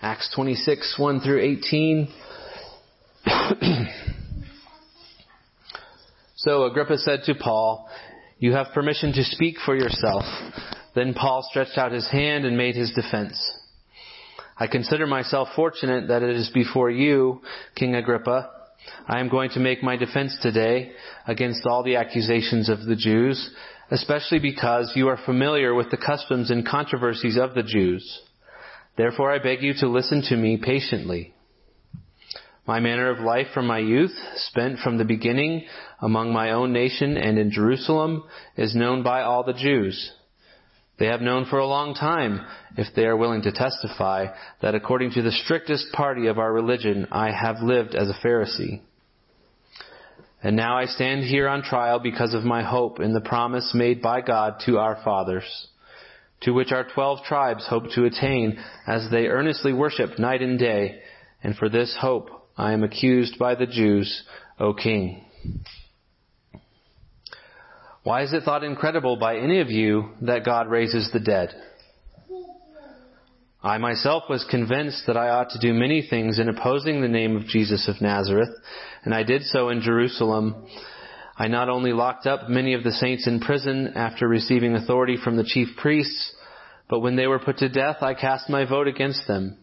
Acts 26, 1 through 18. so Agrippa said to Paul, You have permission to speak for yourself. Then Paul stretched out his hand and made his defense. I consider myself fortunate that it is before you, King Agrippa. I am going to make my defense today against all the accusations of the Jews, especially because you are familiar with the customs and controversies of the Jews. Therefore I beg you to listen to me patiently. My manner of life from my youth, spent from the beginning among my own nation and in Jerusalem, is known by all the Jews. They have known for a long time, if they are willing to testify, that according to the strictest party of our religion, I have lived as a Pharisee. And now I stand here on trial because of my hope in the promise made by God to our fathers, to which our twelve tribes hope to attain as they earnestly worship night and day. And for this hope I am accused by the Jews, O King. Why is it thought incredible by any of you that God raises the dead? I myself was convinced that I ought to do many things in opposing the name of Jesus of Nazareth, and I did so in Jerusalem. I not only locked up many of the saints in prison after receiving authority from the chief priests, but when they were put to death, I cast my vote against them.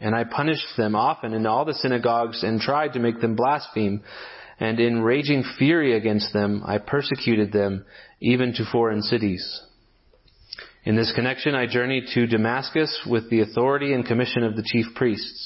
And I punished them often in all the synagogues and tried to make them blaspheme and in raging fury against them, I persecuted them even to foreign cities. In this connection, I journeyed to Damascus with the authority and commission of the chief priests.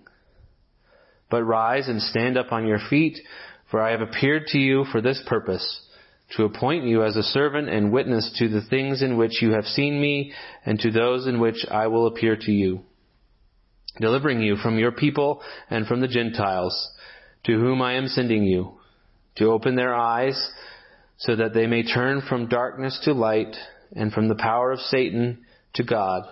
But rise and stand up on your feet, for I have appeared to you for this purpose, to appoint you as a servant and witness to the things in which you have seen me and to those in which I will appear to you, delivering you from your people and from the Gentiles, to whom I am sending you to open their eyes so that they may turn from darkness to light and from the power of Satan to God,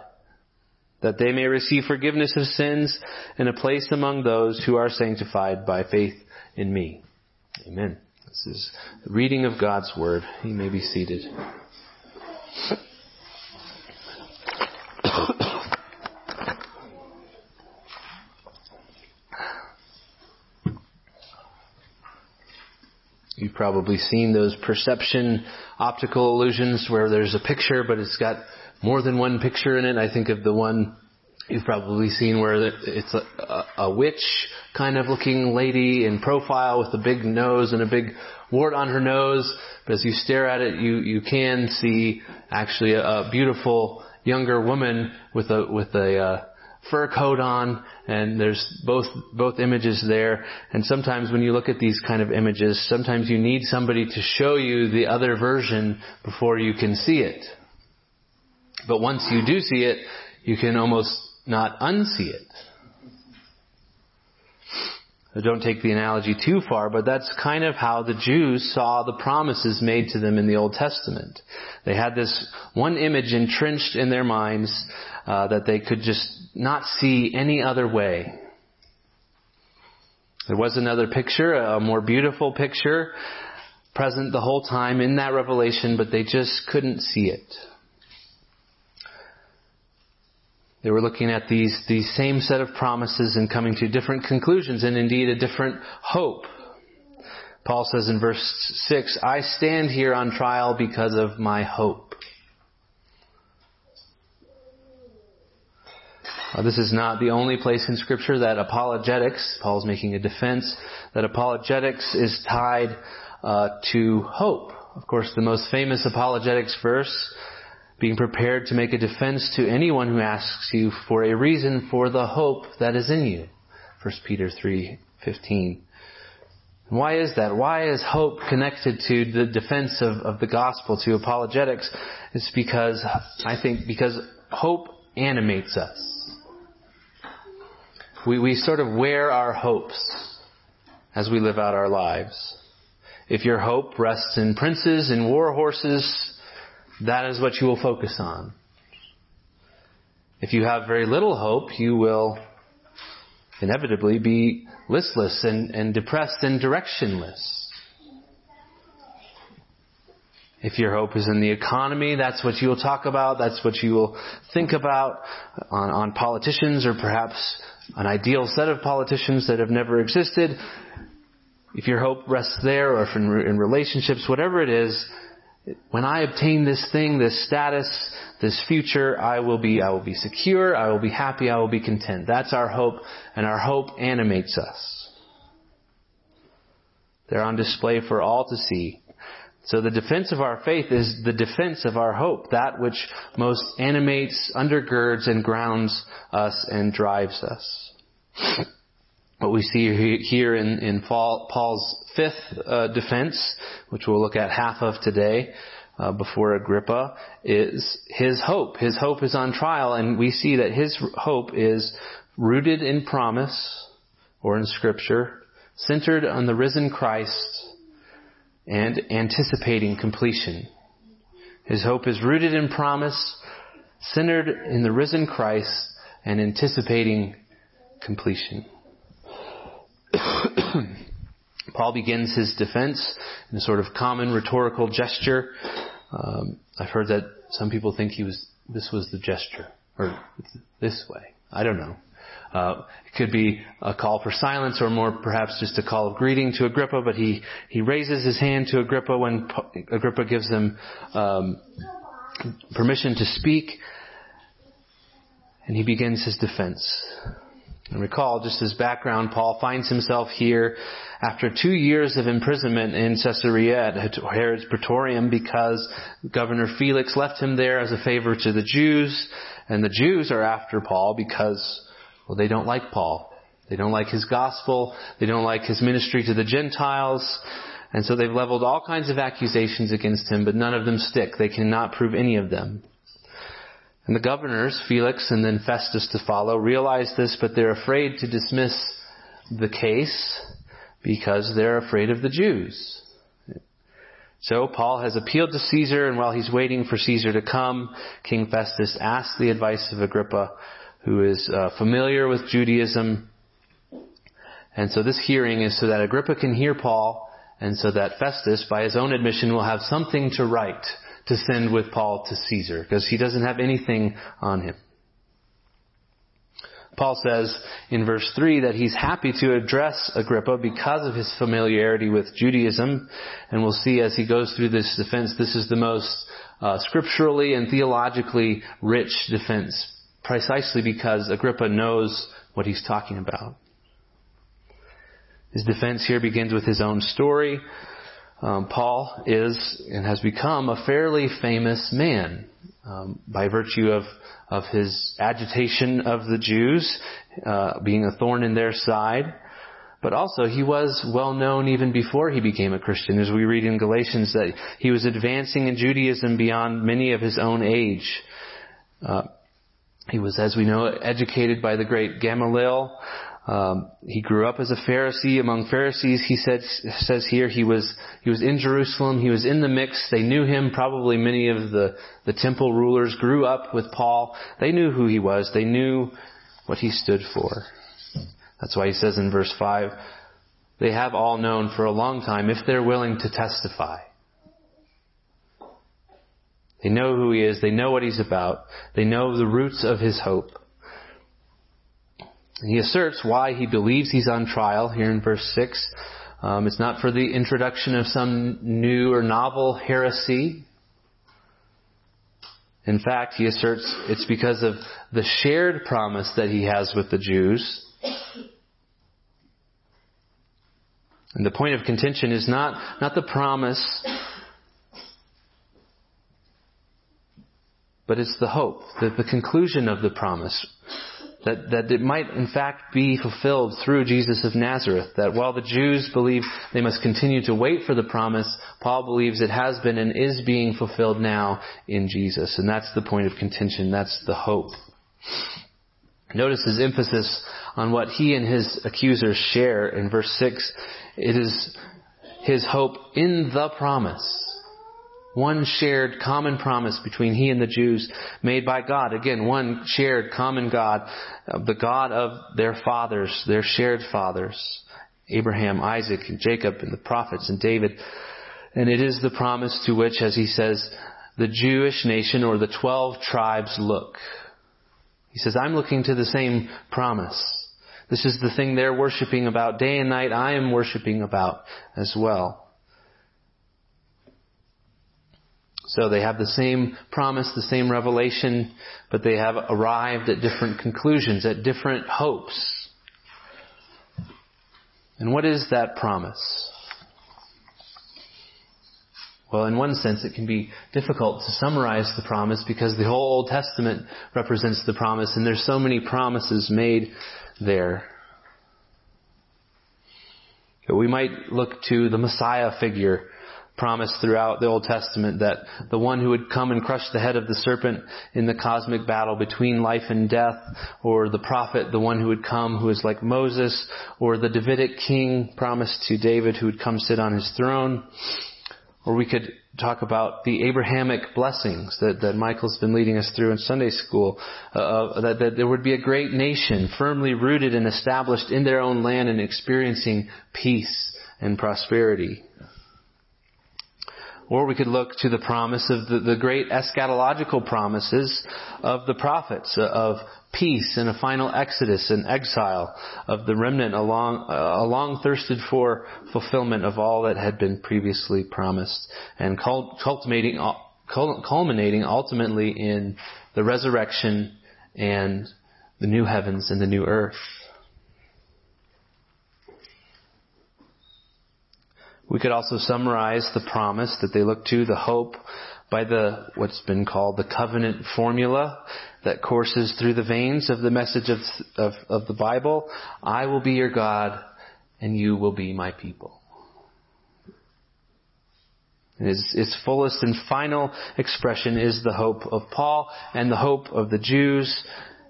that they may receive forgiveness of sins and a place among those who are sanctified by faith in me. Amen. This is the reading of God's Word. You may be seated. You've probably seen those perception optical illusions where there's a picture, but it's got more than one picture in it. I think of the one you've probably seen where it's a, a, a witch kind of looking lady in profile with a big nose and a big wart on her nose. But as you stare at it, you, you can see actually a, a beautiful younger woman with a, with a, uh, fur coat on and there's both both images there and sometimes when you look at these kind of images sometimes you need somebody to show you the other version before you can see it but once you do see it you can almost not unsee it so don't take the analogy too far, but that's kind of how the Jews saw the promises made to them in the Old Testament. They had this one image entrenched in their minds uh, that they could just not see any other way. There was another picture, a more beautiful picture, present the whole time in that revelation, but they just couldn't see it. They were looking at these, these same set of promises and coming to different conclusions and indeed a different hope. Paul says in verse 6, I stand here on trial because of my hope. This is not the only place in scripture that apologetics, Paul's making a defense, that apologetics is tied uh, to hope. Of course, the most famous apologetics verse being prepared to make a defense to anyone who asks you for a reason for the hope that is in you. 1 Peter 3:15. Why is that? Why is hope connected to the defense of, of the gospel, to apologetics? It's because, I think, because hope animates us. we, we sort of wear our hopes as we live out our lives. If your hope rests in princes and war horses, that is what you will focus on. If you have very little hope, you will inevitably be listless and, and depressed and directionless. If your hope is in the economy, that's what you will talk about. That's what you will think about on, on politicians or perhaps an ideal set of politicians that have never existed. If your hope rests there or in, in relationships, whatever it is, when I obtain this thing, this status, this future, I will be, I will be secure, I will be happy, I will be content. That's our hope, and our hope animates us. They're on display for all to see. So the defense of our faith is the defense of our hope, that which most animates, undergirds, and grounds us and drives us. What we see here in, in Paul's fifth uh, defense, which we'll look at half of today, uh, before Agrippa, is his hope. His hope is on trial, and we see that his hope is rooted in promise or in Scripture, centered on the risen Christ, and anticipating completion. His hope is rooted in promise, centered in the risen Christ, and anticipating completion. Paul begins his defense in a sort of common rhetorical gesture. Um, I've heard that some people think he was this was the gesture or this way. I don't know. Uh, it could be a call for silence or more perhaps just a call of greeting to Agrippa, but he, he raises his hand to Agrippa when Agrippa gives him um, permission to speak, and he begins his defense. And recall, just as background, Paul finds himself here after two years of imprisonment in Caesarea at Herod's Praetorium because Governor Felix left him there as a favor to the Jews, and the Jews are after Paul because well, they don't like Paul. They don't like his gospel. They don't like his ministry to the Gentiles. And so they've leveled all kinds of accusations against him, but none of them stick. They cannot prove any of them. And the governors, Felix and then Festus to follow, realize this, but they're afraid to dismiss the case because they're afraid of the Jews. So Paul has appealed to Caesar, and while he's waiting for Caesar to come, King Festus asks the advice of Agrippa who is uh, familiar with Judaism. And so this hearing is so that Agrippa can hear Paul and so that Festus, by his own admission, will have something to write to send with Paul to Caesar because he doesn't have anything on him. Paul says in verse 3 that he's happy to address Agrippa because of his familiarity with Judaism. And we'll see as he goes through this defense, this is the most uh, scripturally and theologically rich defense precisely because Agrippa knows what he's talking about. His defense here begins with his own story. Um, Paul is and has become a fairly famous man um, by virtue of of his agitation of the Jews, uh, being a thorn in their side. But also, he was well known even before he became a Christian, as we read in Galatians that he was advancing in Judaism beyond many of his own age. Uh, he was, as we know, educated by the great Gamaliel. Um, he grew up as a Pharisee among Pharisees. He said, says here he was he was in Jerusalem. He was in the mix. They knew him. Probably many of the the temple rulers grew up with Paul. They knew who he was. They knew what he stood for. That's why he says in verse five, they have all known for a long time if they're willing to testify. They know who he is. They know what he's about. They know the roots of his hope. And he asserts why he believes he's on trial here in verse 6. Um, it's not for the introduction of some new or novel heresy. In fact, he asserts it's because of the shared promise that he has with the Jews. And the point of contention is not, not the promise but it's the hope, the, the conclusion of the promise. That, that it might in fact be fulfilled through Jesus of Nazareth. That while the Jews believe they must continue to wait for the promise, Paul believes it has been and is being fulfilled now in Jesus. And that's the point of contention. That's the hope. Notice his emphasis on what he and his accusers share in verse 6. It is his hope in the promise. One shared common promise between he and the Jews made by God. Again, one shared common God, uh, the God of their fathers, their shared fathers. Abraham, Isaac, and Jacob, and the prophets, and David. And it is the promise to which, as he says, the Jewish nation or the twelve tribes look. He says, I'm looking to the same promise. This is the thing they're worshiping about day and night. I am worshiping about as well. So they have the same promise, the same revelation, but they have arrived at different conclusions, at different hopes. And what is that promise? Well, in one sense, it can be difficult to summarize the promise because the whole Old Testament represents the promise and there's so many promises made there. But we might look to the Messiah figure promised throughout the Old Testament that the one who would come and crush the head of the serpent in the cosmic battle between life and death, or the prophet, the one who would come who is like Moses, or the Davidic king promised to David who would come sit on his throne. Or we could talk about the Abrahamic blessings that, that Michael's been leading us through in Sunday school. Uh, that, that there would be a great nation firmly rooted and established in their own land and experiencing peace and prosperity. Or we could look to the promise of the, the great eschatological promises of the prophets, uh, of peace and a final exodus and exile of the remnant along, uh, along thirsted for fulfillment of all that had been previously promised and culminating, culminating ultimately in the resurrection and the new heavens and the new earth. We could also summarize the promise that they look to, the hope, by the, what's been called the covenant formula that courses through the veins of the message of, of, of the Bible. I will be your God and you will be my people. Its, its fullest and final expression is the hope of Paul and the hope of the Jews,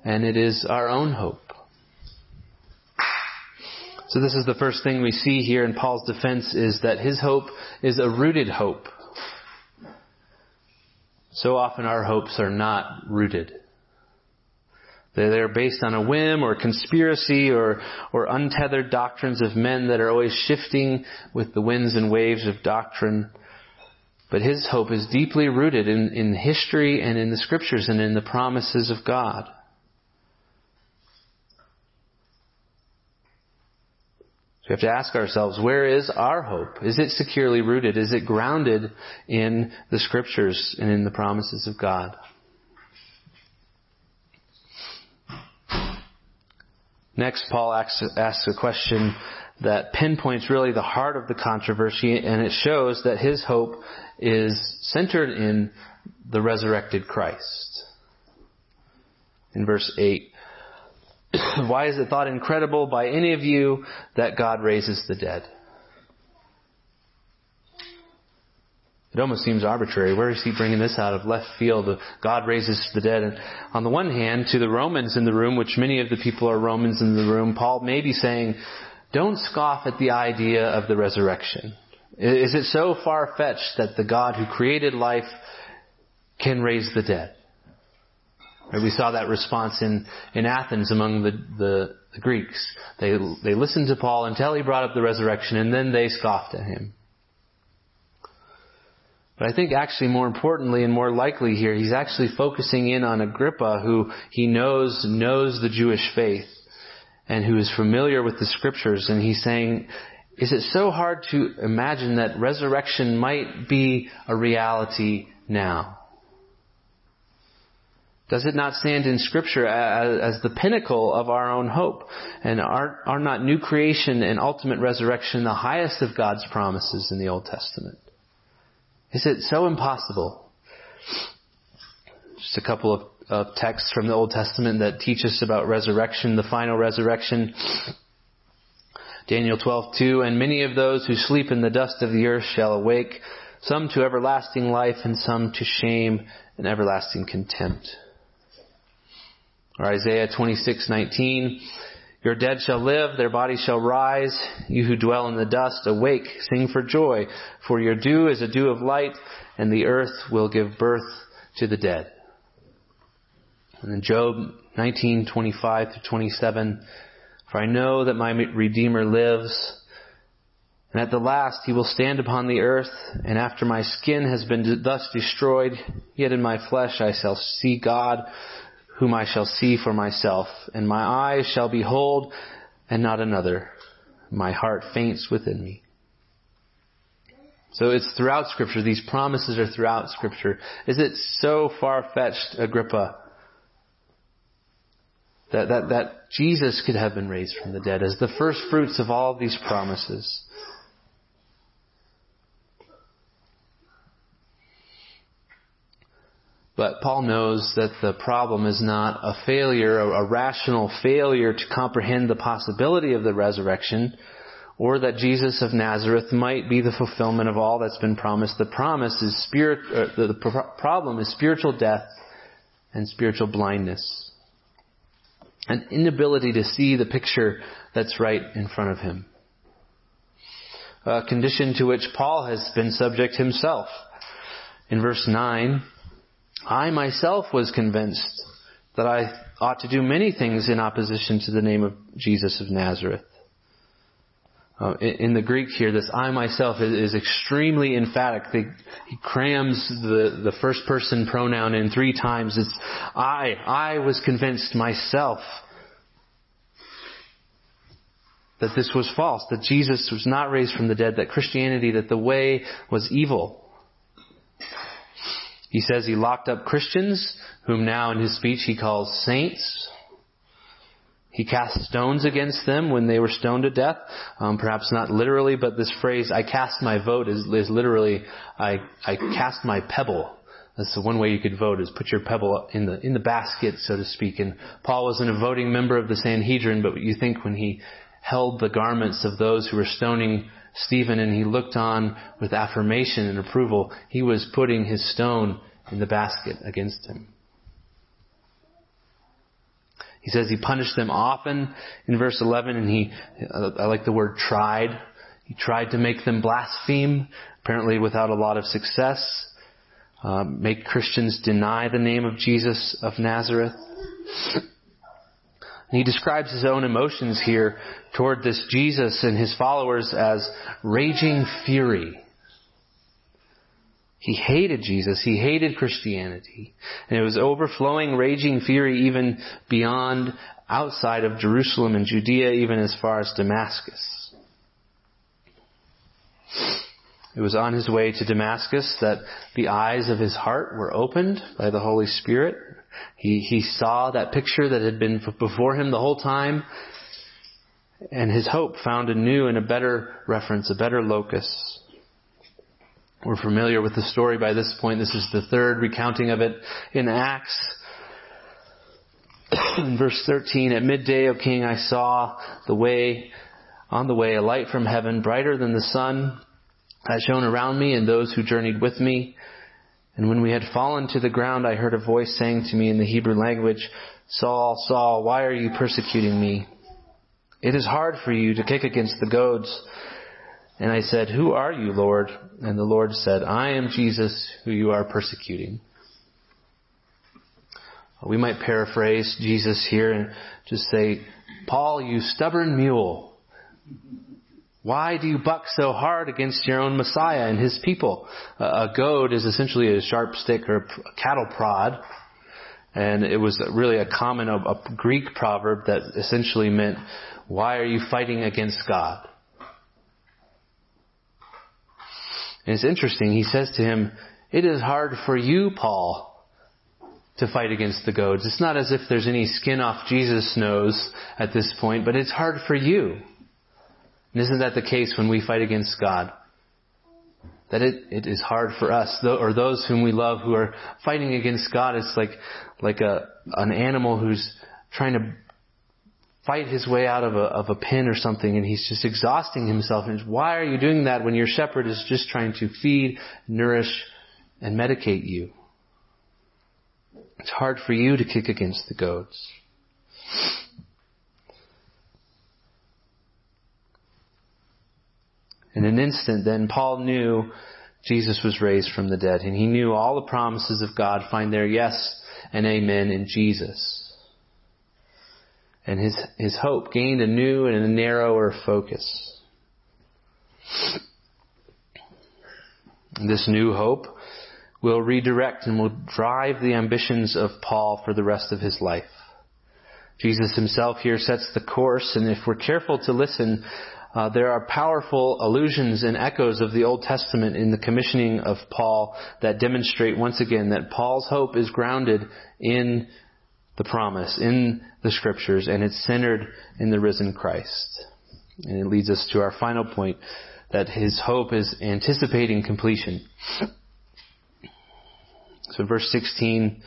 and it is our own hope. So this is the first thing we see here in Paul's defense is that his hope is a rooted hope. So often our hopes are not rooted. They're based on a whim or conspiracy or, or untethered doctrines of men that are always shifting with the winds and waves of doctrine. But his hope is deeply rooted in, in history and in the scriptures and in the promises of God. We have to ask ourselves, where is our hope? Is it securely rooted? Is it grounded in the scriptures and in the promises of God? Next, Paul asks, a question that pinpoints really the heart of the controversy, and it shows that his hope is centered in the resurrected Christ. In verse 8, Why is it thought incredible by any of you that God raises the dead? It almost seems arbitrary. Where is he bringing this out of left field? God raises the dead. And on the one hand, to the Romans in the room, which many of the people are Romans in the room, Paul may be saying, don't scoff at the idea of the resurrection. Is it so far-fetched that the God who created life can raise the dead? We saw that response in, in Athens among the, the, the Greeks. They, they listened to Paul until he brought up the resurrection and then they scoffed at him. But I think actually more importantly and more likely here, he's actually focusing in on Agrippa who he knows, knows the Jewish faith and who is familiar with the scriptures and he's saying, is it so hard to imagine that resurrection might be a reality now? Does it not stand in Scripture as, as, the pinnacle of our own hope? And are, are not new creation and ultimate resurrection the highest of God's promises in the Old Testament? Is it so impossible? Just a couple of, of texts from the Old Testament that teach us about resurrection, the final resurrection. Daniel 12:2 and many of those who sleep in the dust of the earth shall awake some to everlasting life and some to shame and everlasting contempt or Isaiah 26:19, Your dead shall live, their bodies shall rise. You who dwell in the dust, awake, sing for joy. For your dew is a dew of light, and the earth will give birth to the dead. And then Job 19:25 to 27, for I know that my Redeemer lives, and at the last he will stand upon the earth, and after my skin has been thus destroyed, yet in my flesh I shall see God, whom I shall see for myself, and my eyes shall behold, and not another. My heart faints within me. So it's throughout scripture. These promises are throughout scripture. Is it so far-fetched, Agrippa, that, that, that Jesus could have been raised from the dead as the first fruits of all these promises? But Paul knows that the problem is not a failure, a rational failure to comprehend the possibility of the resurrection, or that Jesus of Nazareth might be the fulfillment of all that's been promised. The promise is spirit, uh, the, the problem is spiritual death and spiritual blindness. An inability to see the picture that's right in front of him. A condition to which Paul has been subject himself. In verse 9, I myself was convinced that I ought to do many things in opposition to the name of Jesus of Nazareth. Uh, in, the Greek here, this I myself is, is extremely emphatic. They, he crams the, the first person pronoun in three times. It's I. I was convinced myself that this was false, that Jesus was not raised from the dead, that Christianity, that the way was evil. He says he locked up Christians, whom now in his speech he calls saints. He cast stones against them when they were stoned to death. Um, perhaps not literally, but this phrase, I cast my vote, is, is literally, I, I cast my pebble. That's the one way you could vote is put your pebble in the, in the basket, so to speak. And Paul wasn't a voting member of the Sanhedrin, but you think when he held the garments of those who were stoning Stephen and he looked on with affirmation and approval, he was putting his stone in the basket against him. He says he punished them often in verse 11 and he, I like the word tried. He tried to make them blaspheme, apparently without a lot of success. Uh, make Christians deny the name of Jesus of Nazareth. And he describes his own emotions here toward this Jesus and his followers as raging fury. He hated Jesus. He hated Christianity. And it was overflowing, raging fury even beyond, outside of Jerusalem and Judea, even as far as Damascus. It was on his way to Damascus that the eyes of his heart were opened by the Holy Spirit he, he saw that picture that had been before him the whole time, and his hope found a new and a better reference, a better locus. We're familiar with the story by this point. This is the third recounting of it in Acts. in verse 13, at midday, O king, I saw the way, on the way, a light from heaven, brighter than the sun, that shone around me and those who journeyed with me. And when we had fallen to the ground, I heard a voice saying to me in the Hebrew language, Saul, Saul, why are you persecuting me? It is hard for you to kick against the goads. And I said, Who are you, Lord? And the Lord said, I am Jesus who you are persecuting. We might paraphrase Jesus here and just say, Paul, you stubborn mule. Why do you buck so hard against your own Messiah and his people? a goad is essentially a sharp stick or a cattle prod. And it was really a common, a, Greek proverb that essentially meant, why are you fighting against God? And it's interesting, he says to him, it is hard for you, Paul, to fight against the goads. It's not as if there's any skin off Jesus' nose at this point, but it's hard for you. And isn't that the case when we fight against God? That it, it is hard for us, or those whom we love who are fighting against God. It's like, like a, an animal who's trying to fight his way out of a, of a pen or something and he's just exhausting himself. And why are you doing that when your shepherd is just trying to feed, nourish, and medicate you? It's hard for you to kick against the goads. In an instant, then Paul knew Jesus was raised from the dead, and he knew all the promises of God find their yes and amen in Jesus. And his, his hope gained a new and a narrower focus. This new hope will redirect and will drive the ambitions of Paul for the rest of his life. Jesus himself here sets the course, and if we're careful to listen, uh, there are powerful allusions and echoes of the Old Testament in the commissioning of Paul that demonstrate once again that Paul's hope is grounded in the promise, in the scriptures, and it's centered in the risen Christ. And it leads us to our final point that his hope is anticipating completion. So verse 16,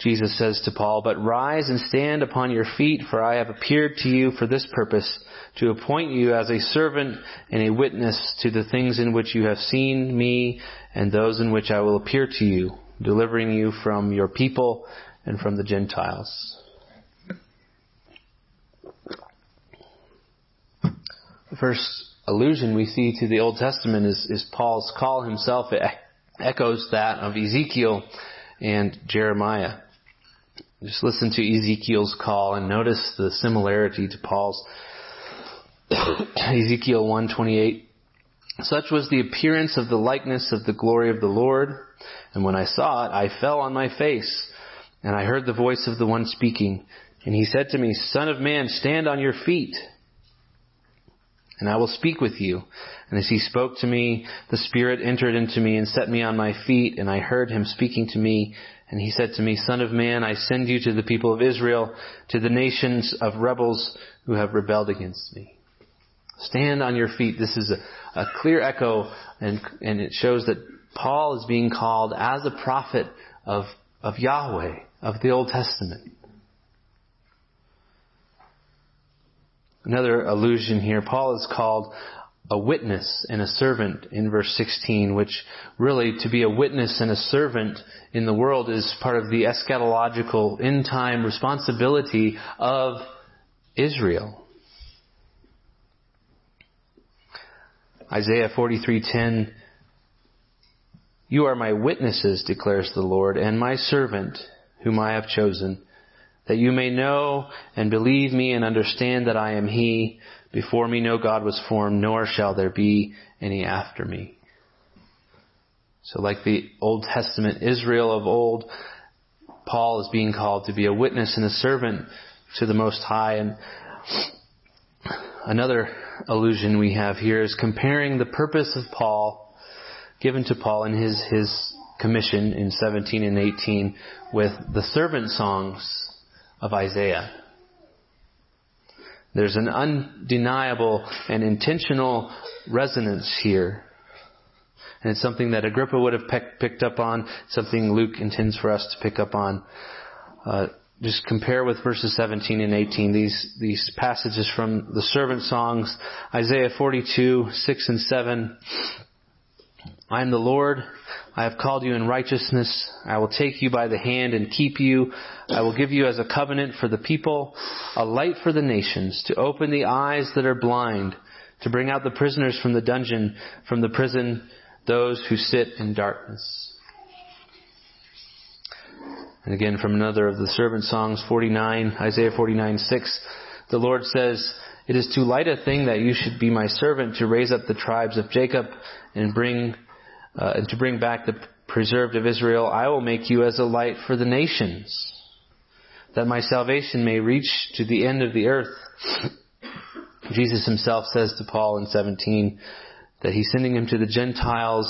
Jesus says to Paul, But rise and stand upon your feet, for I have appeared to you for this purpose, to appoint you as a servant and a witness to the things in which you have seen me and those in which I will appear to you, delivering you from your people and from the Gentiles. The first allusion we see to the Old Testament is, is Paul's call himself. It echoes that of Ezekiel and Jeremiah. Just listen to Ezekiel's call and notice the similarity to Paul's. Ezekiel 1:28 Such was the appearance of the likeness of the glory of the Lord, and when I saw it, I fell on my face, and I heard the voice of the one speaking, and he said to me, Son of man, stand on your feet and I will speak with you. And as he spoke to me, the Spirit entered into me and set me on my feet, and I heard him speaking to me. And he said to me, Son of man, I send you to the people of Israel, to the nations of rebels who have rebelled against me. Stand on your feet. This is a, a clear echo, and, and it shows that Paul is being called as a prophet of, of Yahweh, of the Old Testament. Another allusion here, Paul is called a witness and a servant in verse 16, which really to be a witness and a servant in the world is part of the eschatological end time responsibility of Israel. Isaiah 43:10 You are my witnesses declares the Lord and my servant whom I have chosen that you may know and believe me and understand that I am He. Before me no God was formed, nor shall there be any after me. So like the Old Testament Israel of old, Paul is being called to be a witness and a servant to the Most High. And another allusion we have here is comparing the purpose of Paul, given to Paul in his, his commission in 17 and 18 with the servant songs of Isaiah. There's an undeniable and intentional resonance here. And it's something that Agrippa would have picked up on, something Luke intends for us to pick up on. Uh, just compare with verses 17 and 18, these, these passages from the servant songs, Isaiah 42, 6 and 7. I am the Lord, I have called you in righteousness. I will take you by the hand and keep you. I will give you as a covenant for the people, a light for the nations, to open the eyes that are blind, to bring out the prisoners from the dungeon, from the prison, those who sit in darkness. And again from another of the servant songs, 49, Isaiah 49, 6, the Lord says, It is too light a thing that you should be my servant to raise up the tribes of Jacob and bring uh, and to bring back the preserved of Israel, I will make you as a light for the nations, that my salvation may reach to the end of the earth. Jesus himself says to Paul in 17 that he's sending him to the Gentiles.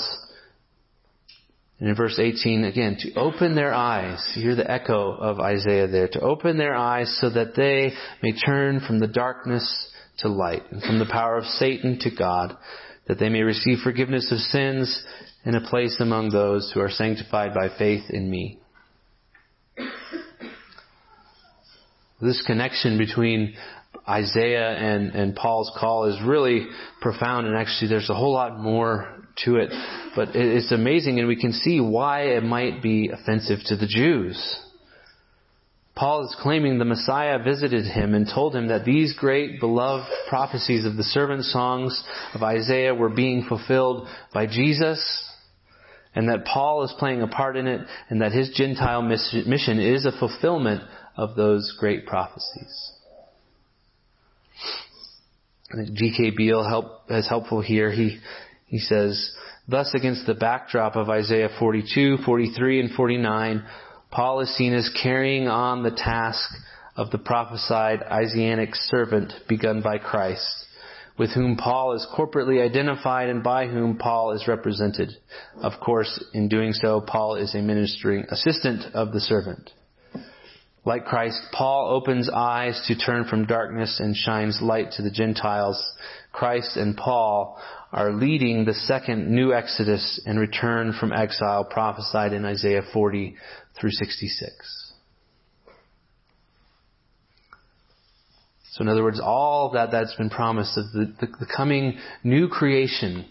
And in verse 18, again, to open their eyes. You hear the echo of Isaiah there. To open their eyes so that they may turn from the darkness to light and from the power of Satan to God, that they may receive forgiveness of sins and a place among those who are sanctified by faith in me. This connection between Isaiah and, and Paul's call is really profound and actually there's a whole lot more to it. But it's amazing and we can see why it might be offensive to the Jews. Paul is claiming the Messiah visited him and told him that these great beloved prophecies of the servant songs of Isaiah were being fulfilled by Jesus and that Paul is playing a part in it and that his Gentile mission is a fulfillment of those great prophecies. I think G.K. Beale help, is helpful here. He, he says, thus against the backdrop of Isaiah 42, 43, and 49, Paul is seen as carrying on the task of the prophesied Isaianic servant begun by Christ, with whom Paul is corporately identified and by whom Paul is represented. Of course, in doing so, Paul is a ministering assistant of the servant. Like Christ, Paul opens eyes to turn from darkness and shines light to the Gentiles. Christ and Paul are leading the second new exodus and return from exile prophesied in Isaiah 40 through 66. So in other words, all that that's been promised of the, the, the coming new creation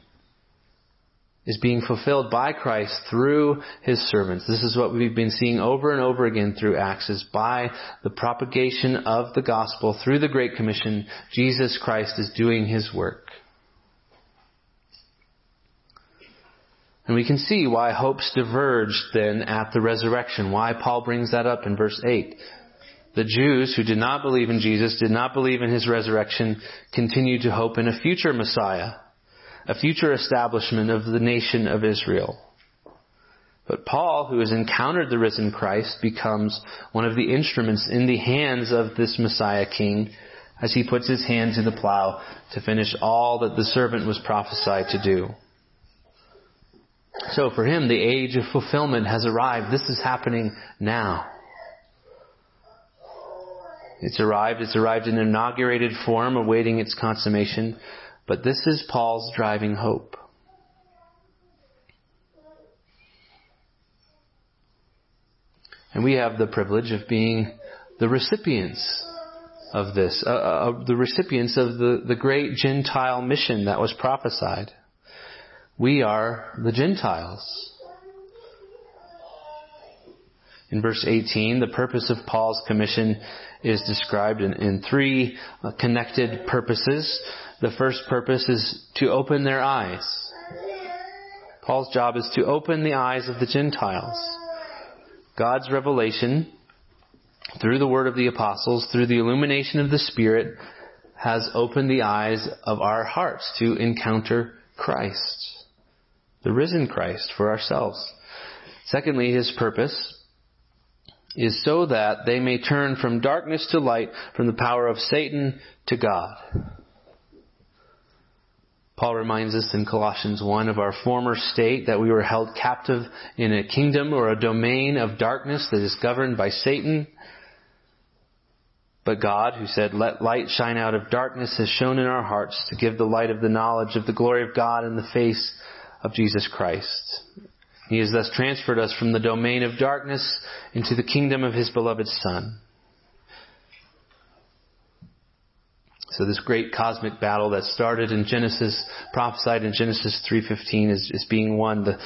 is being fulfilled by Christ through His servants. This is what we've been seeing over and over again through Acts is by the propagation of the gospel through the Great Commission, Jesus Christ is doing His work. And we can see why hopes diverged then at the resurrection, why Paul brings that up in verse 8. The Jews who did not believe in Jesus, did not believe in his resurrection, continued to hope in a future Messiah a future establishment of the nation of Israel. But Paul, who has encountered the risen Christ, becomes one of the instruments in the hands of this Messiah King as he puts his hand to the plow to finish all that the servant was prophesied to do. So for him, the age of fulfillment has arrived. This is happening now. It's arrived. It's arrived in inaugurated form, awaiting its consummation. But this is Paul's driving hope. And we have the privilege of being the recipients of this, uh, uh, the recipients of the, the great Gentile mission that was prophesied. We are the Gentiles. In verse 18, the purpose of Paul's commission is described in, in three uh, connected purposes. The first purpose is to open their eyes. Paul's job is to open the eyes of the Gentiles. God's revelation through the word of the apostles, through the illumination of the Spirit, has opened the eyes of our hearts to encounter Christ, the risen Christ for ourselves. Secondly, his purpose is so that they may turn from darkness to light, from the power of Satan to God. Paul reminds us in Colossians 1 of our former state that we were held captive in a kingdom or a domain of darkness that is governed by Satan. But God, who said, let light shine out of darkness, has shone in our hearts to give the light of the knowledge of the glory of God in the face of Jesus Christ. He has thus transferred us from the domain of darkness into the kingdom of His beloved Son. So this great cosmic battle that started in Genesis, prophesied in Genesis 3.15 is, is being won the,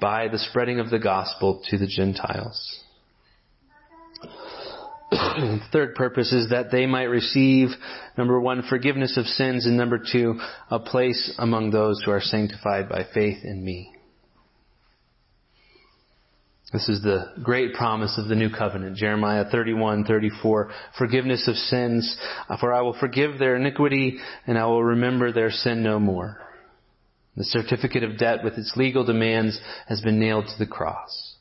by the spreading of the gospel to the Gentiles. Third purpose is that they might receive, number one, forgiveness of sins, and number two, a place among those who are sanctified by faith in me. This is the great promise of the new covenant. Jeremiah 31, 34. Forgiveness of sins, for I will forgive their iniquity and I will remember their sin no more. The certificate of debt with its legal demands has been nailed to the cross.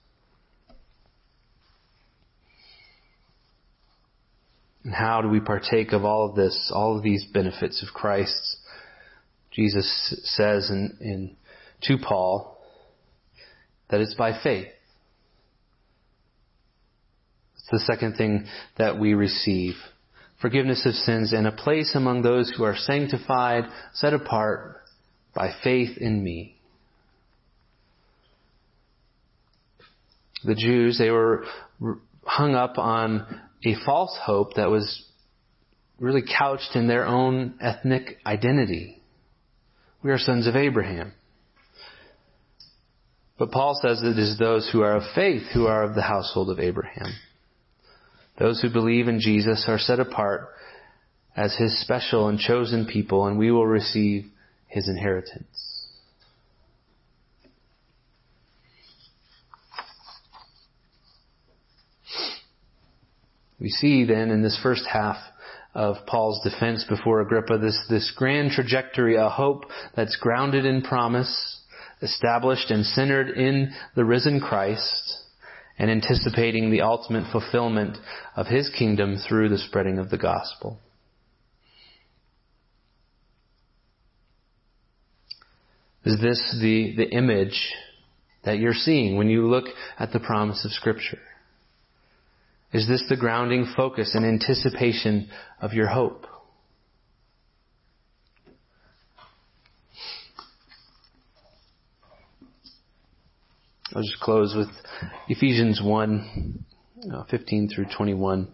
And how do we partake of all of this, all of these benefits of Christ? Jesus says in, in to Paul that it's by faith. It's the second thing that we receive. Forgiveness of sins and a place among those who are sanctified, set apart by faith in me. The Jews, they were hung up on a false hope that was really couched in their own ethnic identity. We are sons of Abraham. But Paul says it is those who are of faith who are of the household of Abraham. Those who believe in Jesus are set apart as his special and chosen people, and we will receive his inheritance. We see then in this first half of Paul's defense before Agrippa this, this grand trajectory, a hope that's grounded in promise, established and centered in the risen Christ, and anticipating the ultimate fulfillment of his kingdom through the spreading of the gospel. Is this the, the image that you're seeing when you look at the promise of Scripture? Is this the grounding focus and anticipation of your hope? I'll just close with Ephesians 1, uh, 15 through 21.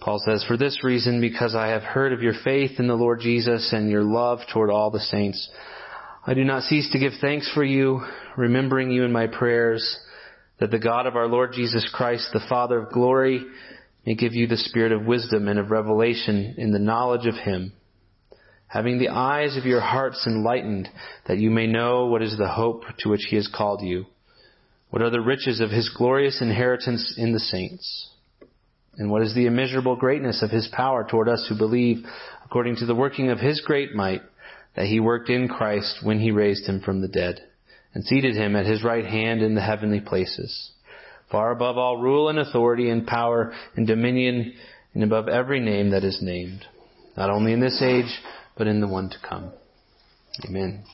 Paul says, For this reason, because I have heard of your faith in the Lord Jesus and your love toward all the saints, I do not cease to give thanks for you, remembering you in my prayers, that the God of our Lord Jesus Christ, the Father of glory, may give you the spirit of wisdom and of revelation in the knowledge of Him, having the eyes of your hearts enlightened, that you may know what is the hope to which He has called you, what are the riches of His glorious inheritance in the saints, and what is the immeasurable greatness of His power toward us who believe, according to the working of His great might, that He worked in Christ when He raised Him from the dead and seated him at his right hand in the heavenly places, far above all rule and authority and power and dominion and above every name that is named, not only in this age, but in the one to come. Amen.